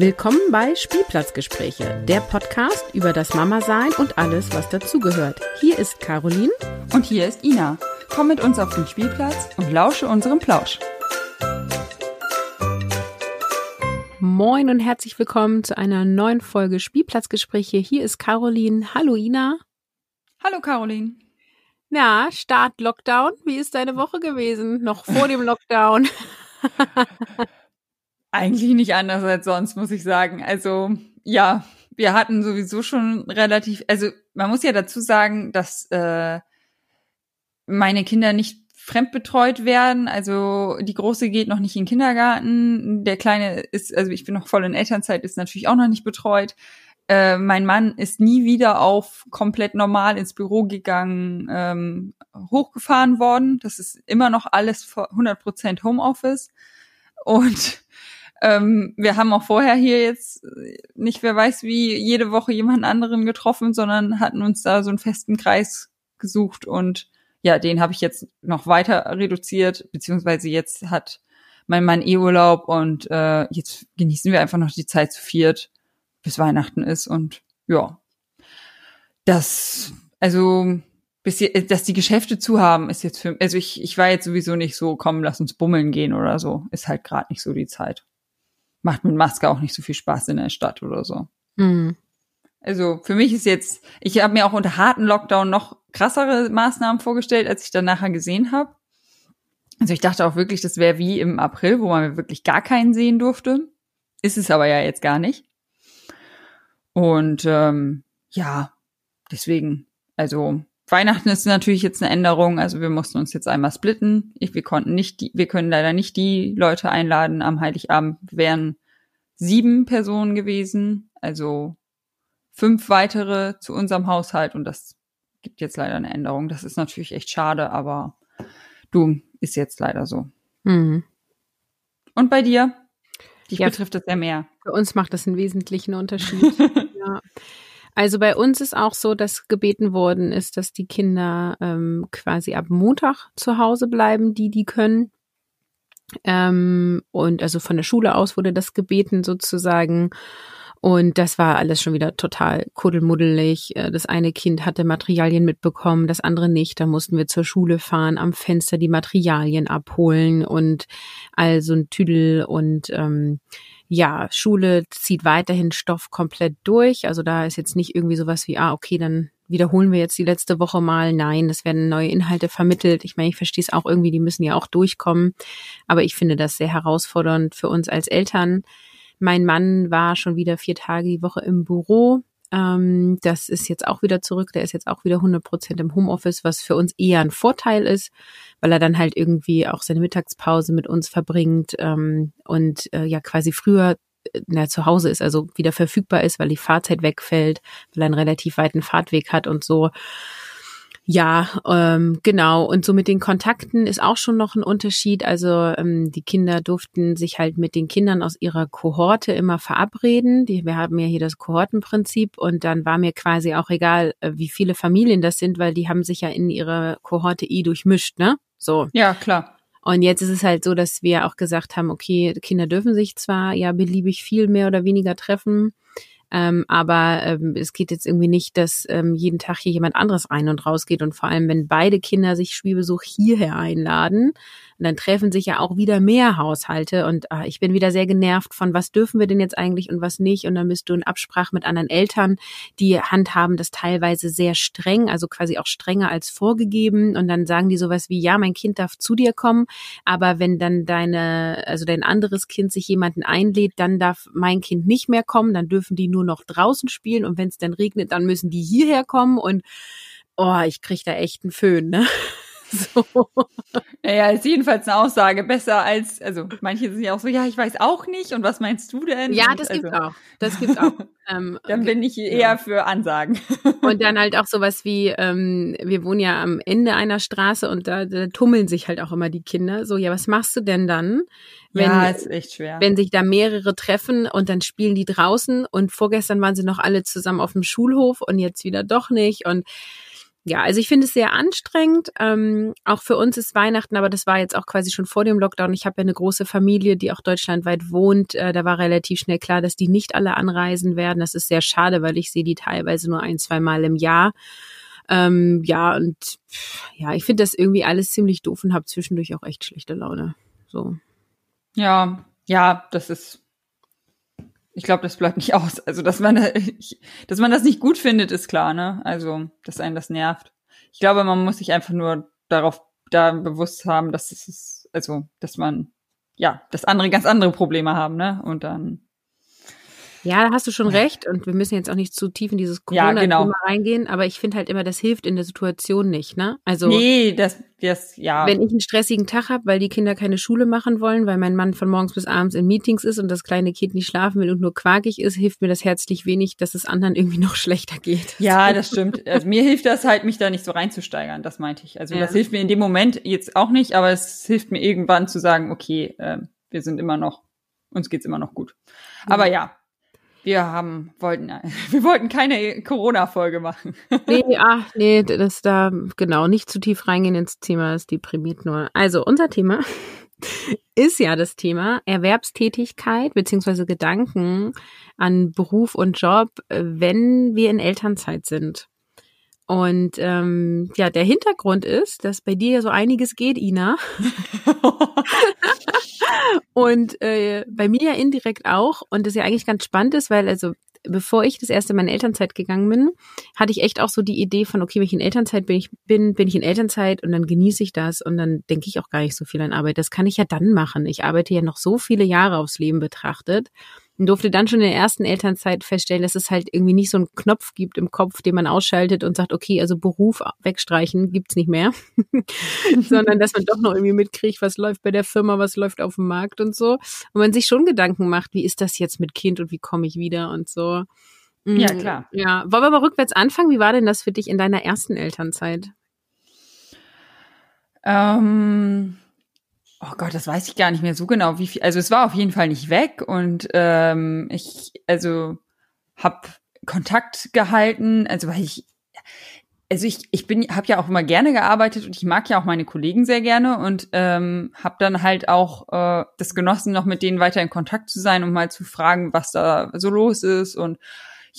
Willkommen bei Spielplatzgespräche, der Podcast über das Mama-Sein und alles, was dazugehört. Hier ist Caroline. Und hier ist Ina. Komm mit uns auf den Spielplatz und lausche unserem Plausch. Moin und herzlich willkommen zu einer neuen Folge Spielplatzgespräche. Hier ist Caroline. Hallo Ina. Hallo Caroline. Na, Start Lockdown. Wie ist deine Woche gewesen? Noch vor dem Lockdown? Eigentlich nicht anders als sonst, muss ich sagen. Also, ja, wir hatten sowieso schon relativ, also man muss ja dazu sagen, dass äh, meine Kinder nicht fremdbetreut werden. Also die Große geht noch nicht in den Kindergarten. Der Kleine ist, also ich bin noch voll in Elternzeit, ist natürlich auch noch nicht betreut. Äh, mein Mann ist nie wieder auf komplett normal ins Büro gegangen, ähm, hochgefahren worden. Das ist immer noch alles 100% Homeoffice. Und ähm, wir haben auch vorher hier jetzt nicht, wer weiß wie, jede Woche jemand anderen getroffen, sondern hatten uns da so einen festen Kreis gesucht und ja, den habe ich jetzt noch weiter reduziert, beziehungsweise jetzt hat mein Mann eh Urlaub und äh, jetzt genießen wir einfach noch die Zeit zu viert, bis Weihnachten ist und ja, das, also bis hier, dass die Geschäfte zu haben, ist jetzt für, also ich, ich war jetzt sowieso nicht so, komm, lass uns bummeln gehen oder so, ist halt gerade nicht so die Zeit macht mit Maske auch nicht so viel Spaß in der Stadt oder so. Mhm. Also für mich ist jetzt, ich habe mir auch unter harten Lockdown noch krassere Maßnahmen vorgestellt, als ich dann nachher gesehen habe. Also ich dachte auch wirklich, das wäre wie im April, wo man wirklich gar keinen sehen durfte. Ist es aber ja jetzt gar nicht. Und ähm, ja, deswegen, also Weihnachten ist natürlich jetzt eine Änderung. Also wir mussten uns jetzt einmal splitten. Ich, wir konnten nicht, die, wir können leider nicht die Leute einladen. Am Heiligabend wären sieben Personen gewesen, also fünf weitere zu unserem Haushalt und das gibt jetzt leider eine Änderung. Das ist natürlich echt schade, aber du ist jetzt leider so. Mhm. Und bei dir? Dich ja, betrifft das ja mehr. Für uns macht das einen wesentlichen Unterschied. ja. Also bei uns ist auch so, dass gebeten worden ist, dass die Kinder ähm, quasi ab Montag zu Hause bleiben, die die können. Ähm, und also von der Schule aus wurde das gebeten sozusagen. Und das war alles schon wieder total kuddelmuddelig. Äh, das eine Kind hatte Materialien mitbekommen, das andere nicht. Da mussten wir zur Schule fahren, am Fenster die Materialien abholen und all so ein Tüdel und ähm, ja, Schule zieht weiterhin Stoff komplett durch. Also da ist jetzt nicht irgendwie sowas wie, ah, okay, dann wiederholen wir jetzt die letzte Woche mal. Nein, es werden neue Inhalte vermittelt. Ich meine, ich verstehe es auch irgendwie, die müssen ja auch durchkommen. Aber ich finde das sehr herausfordernd für uns als Eltern. Mein Mann war schon wieder vier Tage die Woche im Büro. Ähm, das ist jetzt auch wieder zurück. Der ist jetzt auch wieder 100 Prozent im Homeoffice, was für uns eher ein Vorteil ist, weil er dann halt irgendwie auch seine Mittagspause mit uns verbringt ähm, und äh, ja quasi früher äh, na, zu Hause ist, also wieder verfügbar ist, weil die Fahrzeit wegfällt, weil er einen relativ weiten Fahrtweg hat und so. Ja, ähm, genau. Und so mit den Kontakten ist auch schon noch ein Unterschied. Also ähm, die Kinder durften sich halt mit den Kindern aus ihrer Kohorte immer verabreden. Die, wir haben ja hier das Kohortenprinzip und dann war mir quasi auch egal, äh, wie viele Familien das sind, weil die haben sich ja in ihrer Kohorte eh durchmischt, ne? So. Ja, klar. Und jetzt ist es halt so, dass wir auch gesagt haben, okay, Kinder dürfen sich zwar ja beliebig viel mehr oder weniger treffen, ähm, aber ähm, es geht jetzt irgendwie nicht, dass ähm, jeden Tag hier jemand anderes ein und raus geht. Und vor allem, wenn beide Kinder sich Spielbesuch hierher einladen, und dann treffen sich ja auch wieder mehr Haushalte. Und äh, ich bin wieder sehr genervt von, was dürfen wir denn jetzt eigentlich und was nicht. Und dann bist du in Absprache mit anderen Eltern, die handhaben das teilweise sehr streng, also quasi auch strenger als vorgegeben. Und dann sagen die sowas wie, ja, mein Kind darf zu dir kommen, aber wenn dann deine, also dein anderes Kind sich jemanden einlädt, dann darf mein Kind nicht mehr kommen, dann dürfen die nur noch draußen spielen und wenn es dann regnet, dann müssen die hierher kommen und oh, ich krieg da echt einen Föhn, ne? So. Naja, ist jedenfalls eine Aussage besser als, also manche sind ja auch so, ja, ich weiß auch nicht und was meinst du denn? Ja, das also, gibt's auch. Das gibt's auch. Ähm, dann bin ich eher ja. für Ansagen. Und dann halt auch sowas wie, ähm, wir wohnen ja am Ende einer Straße und da, da tummeln sich halt auch immer die Kinder. So, ja, was machst du denn dann? Wenn, ja, ist echt schwer. Wenn sich da mehrere treffen und dann spielen die draußen und vorgestern waren sie noch alle zusammen auf dem Schulhof und jetzt wieder doch nicht und ja, also ich finde es sehr anstrengend. Ähm, auch für uns ist Weihnachten, aber das war jetzt auch quasi schon vor dem Lockdown. Ich habe ja eine große Familie, die auch deutschlandweit wohnt. Äh, da war relativ schnell klar, dass die nicht alle anreisen werden. Das ist sehr schade, weil ich sehe die teilweise nur ein, zwei Mal im Jahr. Ähm, ja, und ja, ich finde das irgendwie alles ziemlich doof und habe zwischendurch auch echt schlechte Laune. So. Ja, ja, das ist ich glaube, das bleibt nicht aus. Also, dass man, dass man das nicht gut findet, ist klar, ne? Also, dass einen das nervt. Ich glaube, man muss sich einfach nur darauf da bewusst haben, dass es ist, also, dass man, ja, dass andere ganz andere Probleme haben, ne? Und dann ja, da hast du schon recht. Und wir müssen jetzt auch nicht zu tief in dieses Corona-Thema ja, genau. reingehen. Aber ich finde halt immer, das hilft in der Situation nicht, ne? Also. Nee, das, das, ja. Wenn ich einen stressigen Tag habe, weil die Kinder keine Schule machen wollen, weil mein Mann von morgens bis abends in Meetings ist und das kleine Kind nicht schlafen will und nur quakig ist, hilft mir das herzlich wenig, dass es anderen irgendwie noch schlechter geht. Ja, das stimmt. Also mir hilft das halt, mich da nicht so reinzusteigern. Das meinte ich. Also ja. das hilft mir in dem Moment jetzt auch nicht, aber es hilft mir irgendwann zu sagen, okay, äh, wir sind immer noch, uns geht's immer noch gut. Aber ja, wir haben, wollten, wir wollten keine Corona-Folge machen. Nee, ach, nee, das da, genau, nicht zu tief reingehen ins Thema, es deprimiert nur. Also, unser Thema ist ja das Thema Erwerbstätigkeit beziehungsweise Gedanken an Beruf und Job, wenn wir in Elternzeit sind. Und ähm, ja, der Hintergrund ist, dass bei dir ja so einiges geht, Ina. Und äh, bei mir ja indirekt auch. Und das ja eigentlich ganz spannend ist, weil also bevor ich das erste Mal in Elternzeit gegangen bin, hatte ich echt auch so die Idee von, okay, wenn ich in Elternzeit bin, ich bin, bin ich in Elternzeit und dann genieße ich das und dann denke ich auch gar nicht so viel an Arbeit. Das kann ich ja dann machen. Ich arbeite ja noch so viele Jahre aufs Leben betrachtet und durfte dann schon in der ersten Elternzeit feststellen, dass es halt irgendwie nicht so einen Knopf gibt im Kopf, den man ausschaltet und sagt, okay, also Beruf wegstreichen gibt's nicht mehr, sondern dass man doch noch irgendwie mitkriegt, was läuft bei der Firma, was läuft auf dem Markt und so. Und man sich schon Gedanken macht, wie ist das jetzt mit Kind und wie komme ich wieder und so. Ja, mm, klar. Ja, wollen wir mal rückwärts anfangen? Wie war denn das für dich in deiner ersten Elternzeit? Ähm, Oh Gott, das weiß ich gar nicht mehr so genau, wie viel. Also es war auf jeden Fall nicht weg und ähm, ich also habe Kontakt gehalten, also weil ich also ich ich bin habe ja auch immer gerne gearbeitet und ich mag ja auch meine Kollegen sehr gerne und ähm, habe dann halt auch äh, das genossen, noch mit denen weiter in Kontakt zu sein und mal zu fragen, was da so los ist und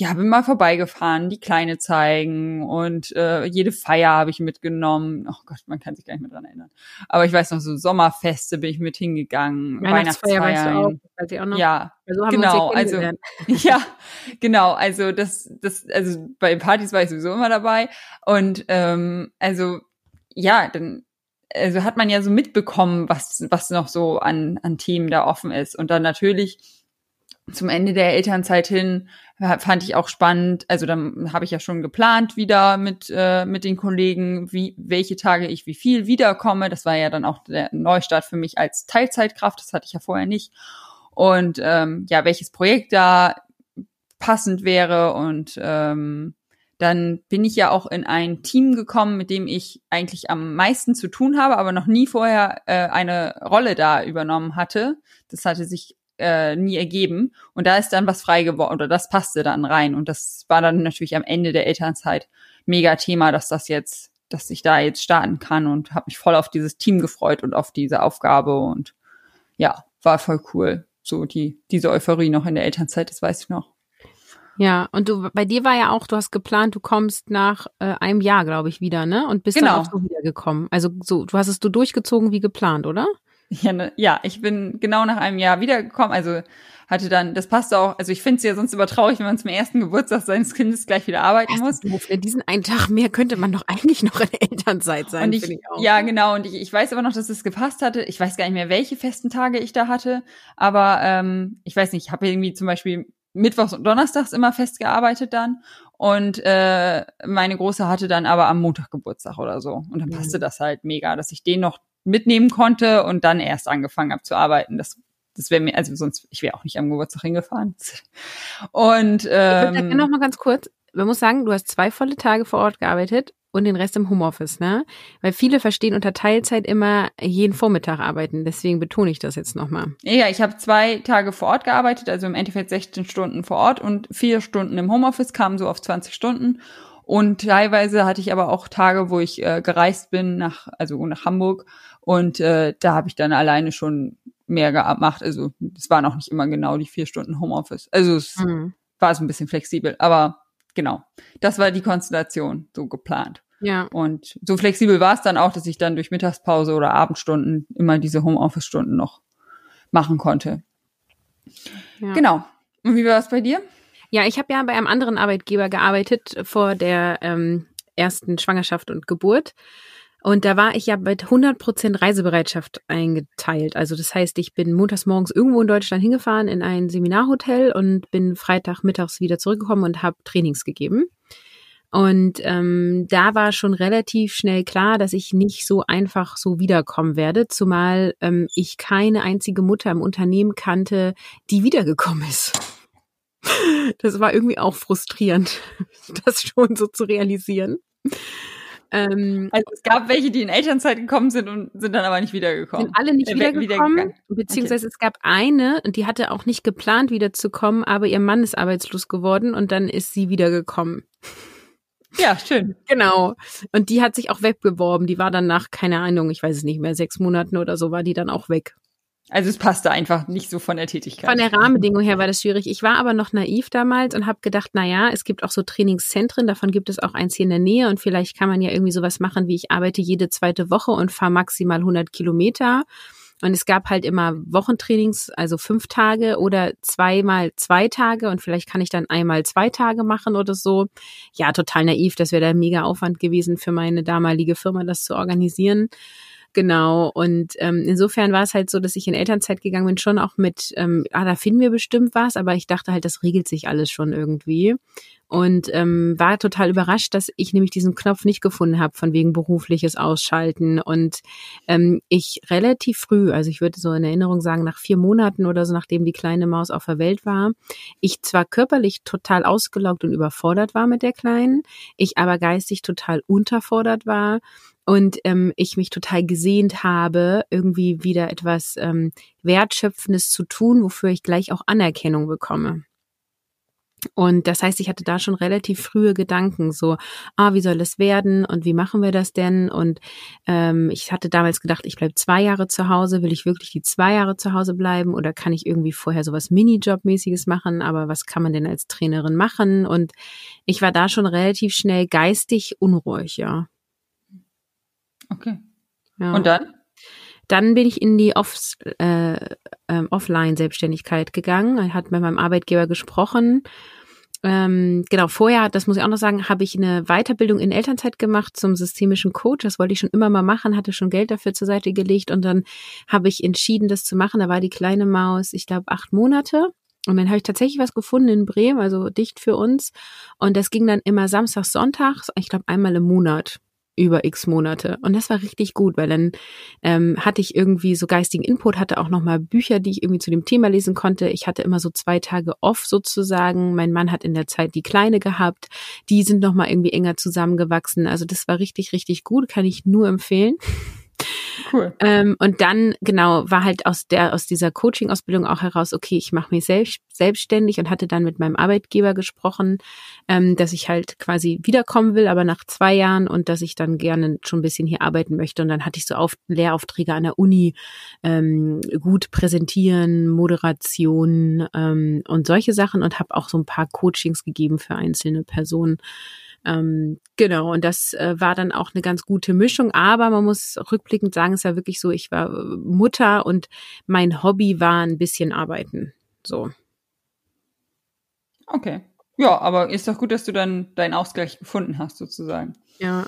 ja, bin mal vorbeigefahren, die Kleine zeigen und äh, jede Feier habe ich mitgenommen. Oh Gott, man kann sich gar nicht mehr dran erinnern. Aber ich weiß noch, so Sommerfeste bin ich mit hingegangen, Weihnachtsfeier. Weißt du auch, weiß ich auch noch. Ja, also genau, also ja, genau, also das, das, also bei Partys war ich sowieso immer dabei und ähm, also ja, dann also hat man ja so mitbekommen, was was noch so an an Themen da offen ist und dann natürlich zum Ende der Elternzeit hin fand ich auch spannend. Also dann habe ich ja schon geplant wieder mit äh, mit den Kollegen, wie welche Tage ich wie viel wiederkomme. Das war ja dann auch der Neustart für mich als Teilzeitkraft. Das hatte ich ja vorher nicht. Und ähm, ja, welches Projekt da passend wäre und ähm, dann bin ich ja auch in ein Team gekommen, mit dem ich eigentlich am meisten zu tun habe, aber noch nie vorher äh, eine Rolle da übernommen hatte. Das hatte sich äh, nie ergeben. Und da ist dann was frei geworden oder das passte dann rein. Und das war dann natürlich am Ende der Elternzeit mega Thema, dass das jetzt, dass ich da jetzt starten kann und habe mich voll auf dieses Team gefreut und auf diese Aufgabe und ja, war voll cool. So die diese Euphorie noch in der Elternzeit, das weiß ich noch. Ja, und du bei dir war ja auch, du hast geplant, du kommst nach äh, einem Jahr, glaube ich, wieder, ne? Und bist genau. dann auch so wiedergekommen. Also so, du hast es du durchgezogen wie geplant, oder? Ja, ne, ja, ich bin genau nach einem Jahr wiedergekommen. Also hatte dann, das passte auch, also ich finde es ja sonst immer traurig, wenn man zum ersten Geburtstag seines Kindes gleich wieder arbeiten muss. Für diesen einen Tag mehr könnte man doch eigentlich noch in Elternzeit sein. Und ich, ich ja, genau. Und ich, ich weiß aber noch, dass es gepasst hatte. Ich weiß gar nicht mehr, welche festen Tage ich da hatte. Aber ähm, ich weiß nicht, ich habe irgendwie zum Beispiel Mittwochs und Donnerstags immer festgearbeitet dann. Und äh, meine Große hatte dann aber am Montag Geburtstag oder so. Und dann mhm. passte mhm. das halt mega, dass ich den noch mitnehmen konnte und dann erst angefangen habe zu arbeiten. Das das wäre mir, also sonst, ich wäre auch nicht am Geburtstag hingefahren. Und ähm, ich noch mal ganz kurz, man muss sagen, du hast zwei volle Tage vor Ort gearbeitet und den Rest im Homeoffice, ne? Weil viele verstehen unter Teilzeit immer jeden Vormittag arbeiten. Deswegen betone ich das jetzt nochmal. Ja, ich habe zwei Tage vor Ort gearbeitet, also im Endeffekt 16 Stunden vor Ort und vier Stunden im Homeoffice, kamen so auf 20 Stunden. Und teilweise hatte ich aber auch Tage, wo ich äh, gereist bin nach, also nach Hamburg. Und äh, da habe ich dann alleine schon mehr gemacht. Also es waren auch nicht immer genau die vier Stunden Homeoffice. Also es mhm. war so ein bisschen flexibel. Aber genau, das war die Konstellation so geplant. Ja. Und so flexibel war es dann auch, dass ich dann durch Mittagspause oder Abendstunden immer diese Homeoffice-Stunden noch machen konnte. Ja. Genau. Und wie war es bei dir? Ja, ich habe ja bei einem anderen Arbeitgeber gearbeitet vor der ähm, ersten Schwangerschaft und Geburt. Und da war ich ja mit 100 Prozent Reisebereitschaft eingeteilt. Also das heißt, ich bin montags morgens irgendwo in Deutschland hingefahren in ein Seminarhotel und bin Freitag mittags wieder zurückgekommen und habe Trainings gegeben. Und ähm, da war schon relativ schnell klar, dass ich nicht so einfach so wiederkommen werde, zumal ähm, ich keine einzige Mutter im Unternehmen kannte, die wiedergekommen ist. Das war irgendwie auch frustrierend, das schon so zu realisieren. Ähm, also es gab welche, die in Elternzeit gekommen sind und sind dann aber nicht wiedergekommen. Sind alle nicht äh, wiedergekommen, beziehungsweise okay. es gab eine, die hatte auch nicht geplant wiederzukommen, aber ihr Mann ist arbeitslos geworden und dann ist sie wiedergekommen. Ja, schön. Genau. Und die hat sich auch wegbeworben. Die war dann nach, keine Ahnung, ich weiß es nicht mehr, sechs Monaten oder so, war die dann auch weg. Also es passte einfach nicht so von der Tätigkeit. Von der Rahmenbedingung her war das schwierig. Ich war aber noch naiv damals und habe gedacht, na ja, es gibt auch so Trainingszentren, davon gibt es auch eins hier in der Nähe und vielleicht kann man ja irgendwie sowas machen, wie ich arbeite jede zweite Woche und fahre maximal 100 Kilometer und es gab halt immer Wochentrainings, also fünf Tage oder zweimal zwei Tage und vielleicht kann ich dann einmal zwei Tage machen oder so. Ja, total naiv. Das wäre der mega Aufwand gewesen für meine damalige Firma, das zu organisieren. Genau. Und ähm, insofern war es halt so, dass ich in Elternzeit gegangen bin, schon auch mit, ähm, ah, da finden wir bestimmt was, aber ich dachte halt, das regelt sich alles schon irgendwie und ähm, war total überrascht, dass ich nämlich diesen Knopf nicht gefunden habe von wegen berufliches Ausschalten und ähm, ich relativ früh, also ich würde so in Erinnerung sagen nach vier Monaten oder so, nachdem die kleine Maus auf der Welt war, ich zwar körperlich total ausgelaugt und überfordert war mit der kleinen, ich aber geistig total unterfordert war und ähm, ich mich total gesehnt habe, irgendwie wieder etwas ähm, Wertschöpfendes zu tun, wofür ich gleich auch Anerkennung bekomme. Und das heißt, ich hatte da schon relativ frühe Gedanken, so, ah, wie soll es werden und wie machen wir das denn? Und ähm, ich hatte damals gedacht, ich bleibe zwei Jahre zu Hause. Will ich wirklich die zwei Jahre zu Hause bleiben oder kann ich irgendwie vorher sowas Minijob-mäßiges machen? Aber was kann man denn als Trainerin machen? Und ich war da schon relativ schnell geistig unruhig, ja. Okay. Ja. Und dann? Dann bin ich in die Off, äh, äh, Offline-Selbstständigkeit gegangen, hat mit meinem Arbeitgeber gesprochen. Ähm, genau, vorher, das muss ich auch noch sagen, habe ich eine Weiterbildung in Elternzeit gemacht zum systemischen Coach. Das wollte ich schon immer mal machen, hatte schon Geld dafür zur Seite gelegt und dann habe ich entschieden, das zu machen. Da war die kleine Maus, ich glaube, acht Monate. Und dann habe ich tatsächlich was gefunden in Bremen, also dicht für uns. Und das ging dann immer samstags, sonntags, ich glaube einmal im Monat über x Monate. Und das war richtig gut, weil dann ähm, hatte ich irgendwie so geistigen Input, hatte auch nochmal Bücher, die ich irgendwie zu dem Thema lesen konnte. Ich hatte immer so zwei Tage off sozusagen. Mein Mann hat in der Zeit die Kleine gehabt. Die sind nochmal irgendwie enger zusammengewachsen. Also das war richtig, richtig gut, kann ich nur empfehlen. Cool. Ähm, und dann, genau, war halt aus der, aus dieser Coaching-Ausbildung auch heraus, okay, ich mache mich selbst, selbstständig und hatte dann mit meinem Arbeitgeber gesprochen, ähm, dass ich halt quasi wiederkommen will, aber nach zwei Jahren und dass ich dann gerne schon ein bisschen hier arbeiten möchte. Und dann hatte ich so auf, Lehraufträge an der Uni, ähm, gut präsentieren, Moderation ähm, und solche Sachen und habe auch so ein paar Coachings gegeben für einzelne Personen. Ähm, genau, und das äh, war dann auch eine ganz gute Mischung. Aber man muss rückblickend sagen, es war wirklich so, ich war äh, Mutter und mein Hobby war ein bisschen arbeiten. So. Okay. Ja, aber ist doch gut, dass du dann deinen Ausgleich gefunden hast, sozusagen. Ja.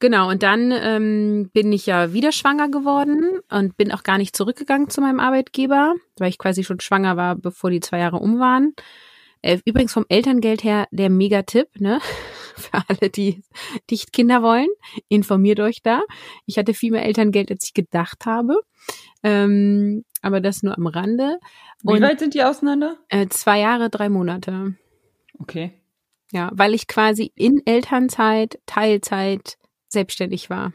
Genau, und dann ähm, bin ich ja wieder schwanger geworden und bin auch gar nicht zurückgegangen zu meinem Arbeitgeber, weil ich quasi schon schwanger war, bevor die zwei Jahre um waren. Äh, übrigens vom Elterngeld her der Megatipp, ne? Für alle, die nicht Kinder wollen, informiert euch da. Ich hatte viel mehr Elterngeld, als ich gedacht habe. Ähm, aber das nur am Rande. Und, Wie weit sind die auseinander? Äh, zwei Jahre, drei Monate. Okay. Ja, weil ich quasi in Elternzeit, Teilzeit selbstständig war.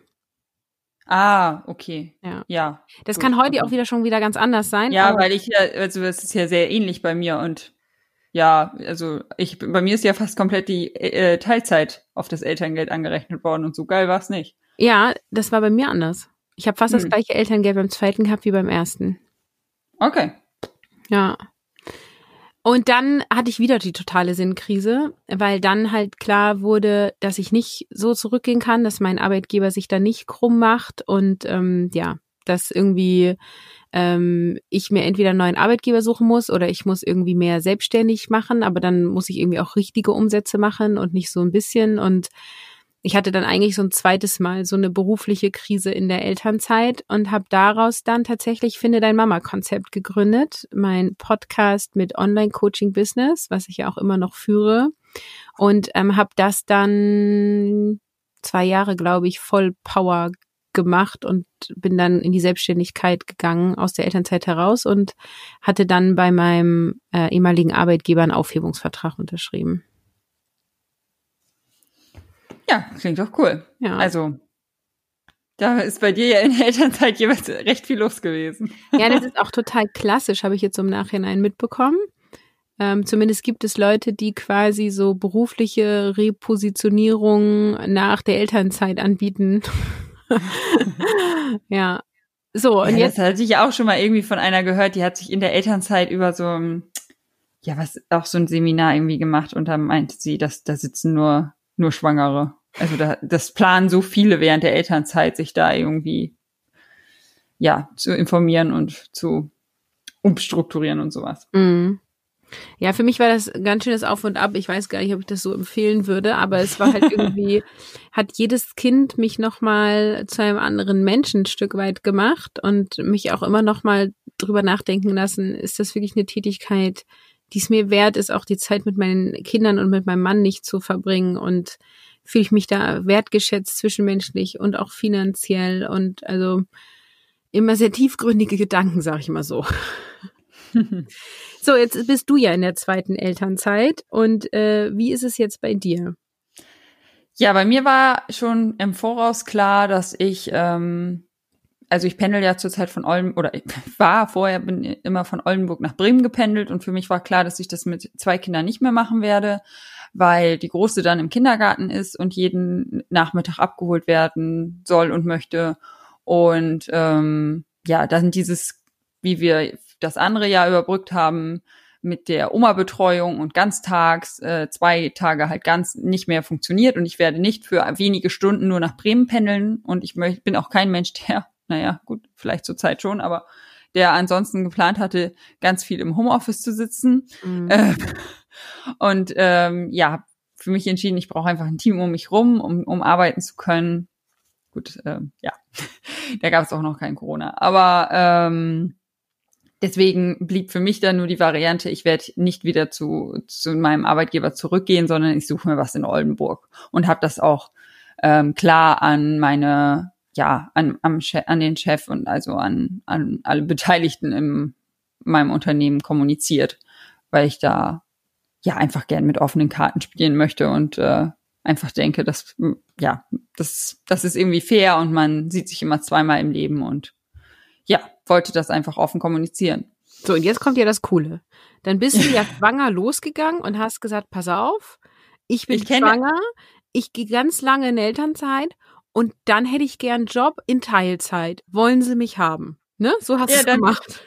Ah, okay. Ja. ja das gut. kann heute auch wieder schon wieder ganz anders sein. Ja, weil ich ja, also es ist ja sehr ähnlich bei mir und ja, also ich bei mir ist ja fast komplett die äh, Teilzeit auf das Elterngeld angerechnet worden und so geil war es nicht. Ja, das war bei mir anders. Ich habe fast hm. das gleiche Elterngeld beim zweiten gehabt wie beim ersten. Okay. Ja. Und dann hatte ich wieder die totale Sinnkrise, weil dann halt klar wurde, dass ich nicht so zurückgehen kann, dass mein Arbeitgeber sich da nicht krumm macht und ähm, ja, dass irgendwie ähm, ich mir entweder einen neuen Arbeitgeber suchen muss oder ich muss irgendwie mehr selbstständig machen, aber dann muss ich irgendwie auch richtige Umsätze machen und nicht so ein bisschen. Und ich hatte dann eigentlich so ein zweites Mal so eine berufliche Krise in der Elternzeit und habe daraus dann tatsächlich Finde dein Mama-Konzept gegründet, mein Podcast mit Online-Coaching-Business, was ich ja auch immer noch führe. Und ähm, habe das dann zwei Jahre, glaube ich, voll Power gemacht und bin dann in die Selbstständigkeit gegangen aus der Elternzeit heraus und hatte dann bei meinem äh, ehemaligen Arbeitgeber einen Aufhebungsvertrag unterschrieben. Ja, klingt doch cool. Ja. Also, da ist bei dir ja in der Elternzeit jeweils recht viel los gewesen. Ja, das ist auch total klassisch, habe ich jetzt im Nachhinein mitbekommen. Ähm, zumindest gibt es Leute, die quasi so berufliche Repositionierung nach der Elternzeit anbieten. ja. So, und ja, jetzt. Das hatte ich auch schon mal irgendwie von einer gehört, die hat sich in der Elternzeit über so, ja, was, auch so ein Seminar irgendwie gemacht und da meinte sie, dass da sitzen nur nur Schwangere. Also da, das planen so viele während der Elternzeit, sich da irgendwie ja zu informieren und zu umstrukturieren und sowas. Mhm. Ja, für mich war das ein ganz schönes Auf und Ab. Ich weiß gar nicht, ob ich das so empfehlen würde, aber es war halt irgendwie, hat jedes Kind mich nochmal zu einem anderen Menschen ein Stück weit gemacht und mich auch immer nochmal drüber nachdenken lassen, ist das wirklich eine Tätigkeit, die es mir wert ist, auch die Zeit mit meinen Kindern und mit meinem Mann nicht zu verbringen und fühle ich mich da wertgeschätzt zwischenmenschlich und auch finanziell und also immer sehr tiefgründige Gedanken, sage ich mal so. So, jetzt bist du ja in der zweiten Elternzeit und äh, wie ist es jetzt bei dir? Ja, bei mir war schon im Voraus klar, dass ich ähm, also ich pendel ja zurzeit von Oldenburg, oder ich war vorher, bin immer von Oldenburg nach Bremen gependelt und für mich war klar, dass ich das mit zwei Kindern nicht mehr machen werde, weil die Große dann im Kindergarten ist und jeden Nachmittag abgeholt werden soll und möchte. Und ähm, ja, dann dieses, wie wir das andere Jahr überbrückt haben, mit der Oma-Betreuung und ganztags, äh, zwei Tage halt ganz nicht mehr funktioniert und ich werde nicht für wenige Stunden nur nach Bremen pendeln und ich möchte, bin auch kein Mensch, der naja, gut, vielleicht zur Zeit schon, aber der ansonsten geplant hatte, ganz viel im Homeoffice zu sitzen. Mhm. Äh, und ähm, ja, für mich entschieden, ich brauche einfach ein Team um mich rum, um, um arbeiten zu können. Gut, ähm, ja, da gab es auch noch kein Corona. Aber ähm, deswegen blieb für mich dann nur die Variante, ich werde nicht wieder zu, zu meinem Arbeitgeber zurückgehen, sondern ich suche mir was in Oldenburg und habe das auch ähm, klar an meine ja, an, am an den Chef und also an, an alle Beteiligten in meinem Unternehmen kommuniziert, weil ich da ja einfach gern mit offenen Karten spielen möchte und äh, einfach denke, dass ja, das, das ist irgendwie fair und man sieht sich immer zweimal im Leben und ja, wollte das einfach offen kommunizieren. So, und jetzt kommt ja das Coole. Dann bist du ja schwanger losgegangen und hast gesagt, pass auf, ich bin ich schwanger, ich gehe ganz lange in Elternzeit und dann hätte ich gern Job in Teilzeit. Wollen Sie mich haben? Ne? So hast ja, du es gemacht.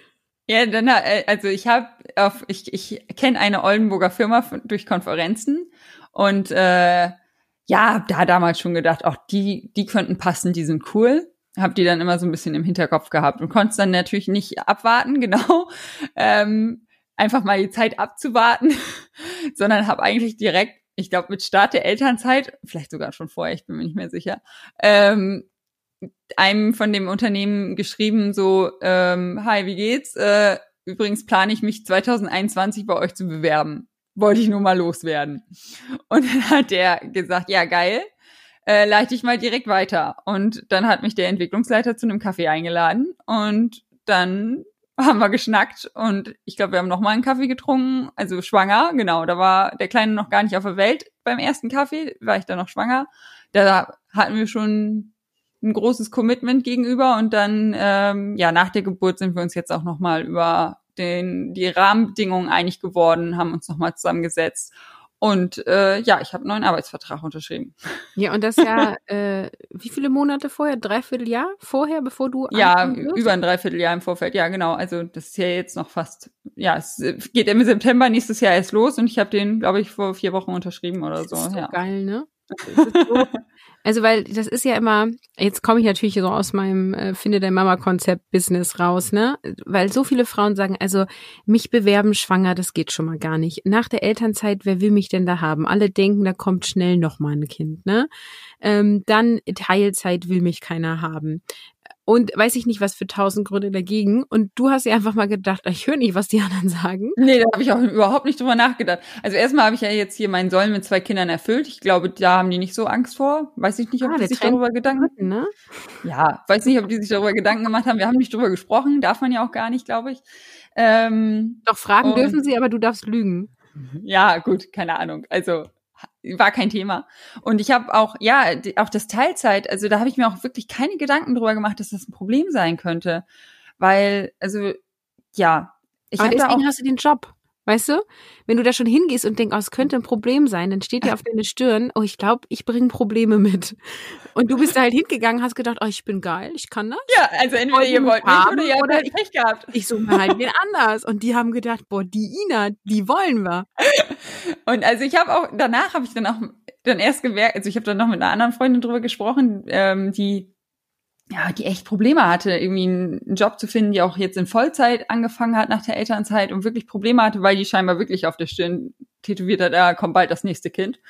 Ja, dann äh, also ich habe auf ich ich kenne eine Oldenburger Firma durch Konferenzen und äh, ja, da damals schon gedacht, auch die die könnten passen, die sind cool. Hab die dann immer so ein bisschen im Hinterkopf gehabt und konnte dann natürlich nicht abwarten, genau. Ähm, einfach mal die Zeit abzuwarten, sondern habe eigentlich direkt ich glaube, mit Start der Elternzeit, vielleicht sogar schon vorher, ich bin mir nicht mehr sicher, ähm, einem von dem Unternehmen geschrieben, so, ähm, hi, wie geht's? Äh, übrigens plane ich mich 2021 bei euch zu bewerben. Wollte ich nur mal loswerden. Und dann hat der gesagt, ja, geil, äh, leite ich mal direkt weiter. Und dann hat mich der Entwicklungsleiter zu einem Kaffee eingeladen und dann haben wir geschnackt und ich glaube, wir haben noch mal einen Kaffee getrunken, also schwanger, genau, da war der Kleine noch gar nicht auf der Welt beim ersten Kaffee, war ich da noch schwanger. Da hatten wir schon ein großes Commitment gegenüber und dann, ähm, ja, nach der Geburt sind wir uns jetzt auch noch mal über den, die Rahmenbedingungen einig geworden, haben uns nochmal zusammengesetzt. Und äh, ja, ich habe einen neuen Arbeitsvertrag unterschrieben. Ja, und das ja, äh, wie viele Monate vorher? Dreiviertel Jahr vorher, bevor du Ja, über ein Dreivierteljahr im Vorfeld, ja, genau. Also das ist ja jetzt noch fast, ja, es geht im September nächstes Jahr erst los und ich habe den, glaube ich, vor vier Wochen unterschrieben oder so. Das ist so ja. geil, ne? So, also weil das ist ja immer, jetzt komme ich natürlich so aus meinem äh, Finde der Mama-Konzept-Business raus, ne? Weil so viele Frauen sagen, also mich bewerben schwanger, das geht schon mal gar nicht. Nach der Elternzeit, wer will mich denn da haben? Alle denken, da kommt schnell noch mal ein Kind, ne? Ähm, dann Teilzeit will mich keiner haben und weiß ich nicht, was für tausend Gründe dagegen. Und du hast ja einfach mal gedacht, ich höre nicht, was die anderen sagen. Nee, da habe ich auch überhaupt nicht drüber nachgedacht. Also erstmal habe ich ja jetzt hier meinen Soll mit zwei Kindern erfüllt. Ich glaube, da haben die nicht so Angst vor. Weiß ich nicht, ob ah, die sich darüber Gedanken ne? Ja, weiß nicht, ob die sich darüber Gedanken gemacht haben. Wir haben nicht drüber gesprochen, darf man ja auch gar nicht, glaube ich. Ähm, Doch fragen dürfen sie, aber du darfst lügen. Ja, gut, keine Ahnung. Also war kein Thema. Und ich habe auch, ja, auch das Teilzeit, also da habe ich mir auch wirklich keine Gedanken drüber gemacht, dass das ein Problem sein könnte. Weil, also, ja. Ich Aber deswegen auch, hast du den Job. Weißt du? Wenn du da schon hingehst und denkst, oh, es könnte ein Problem sein, dann steht dir auf deine Stirn, oh, ich glaube, ich bringe Probleme mit. Und du bist da halt hingegangen, hast gedacht, oh, ich bin geil, ich kann das. Ja, also entweder ihr wollt mich oder ihr habt halt Pech gehabt. Ich suche mir halt wen anders. Und die haben gedacht, boah, die Ina, die wollen wir. Und also ich habe auch, danach habe ich dann auch dann erst gemerkt, also ich habe dann noch mit einer anderen Freundin drüber gesprochen, ähm, die ja, die echt Probleme hatte, irgendwie einen Job zu finden, die auch jetzt in Vollzeit angefangen hat nach der Elternzeit und wirklich Probleme hatte, weil die scheinbar wirklich auf der Stirn tätowiert hat, da kommt bald das nächste Kind.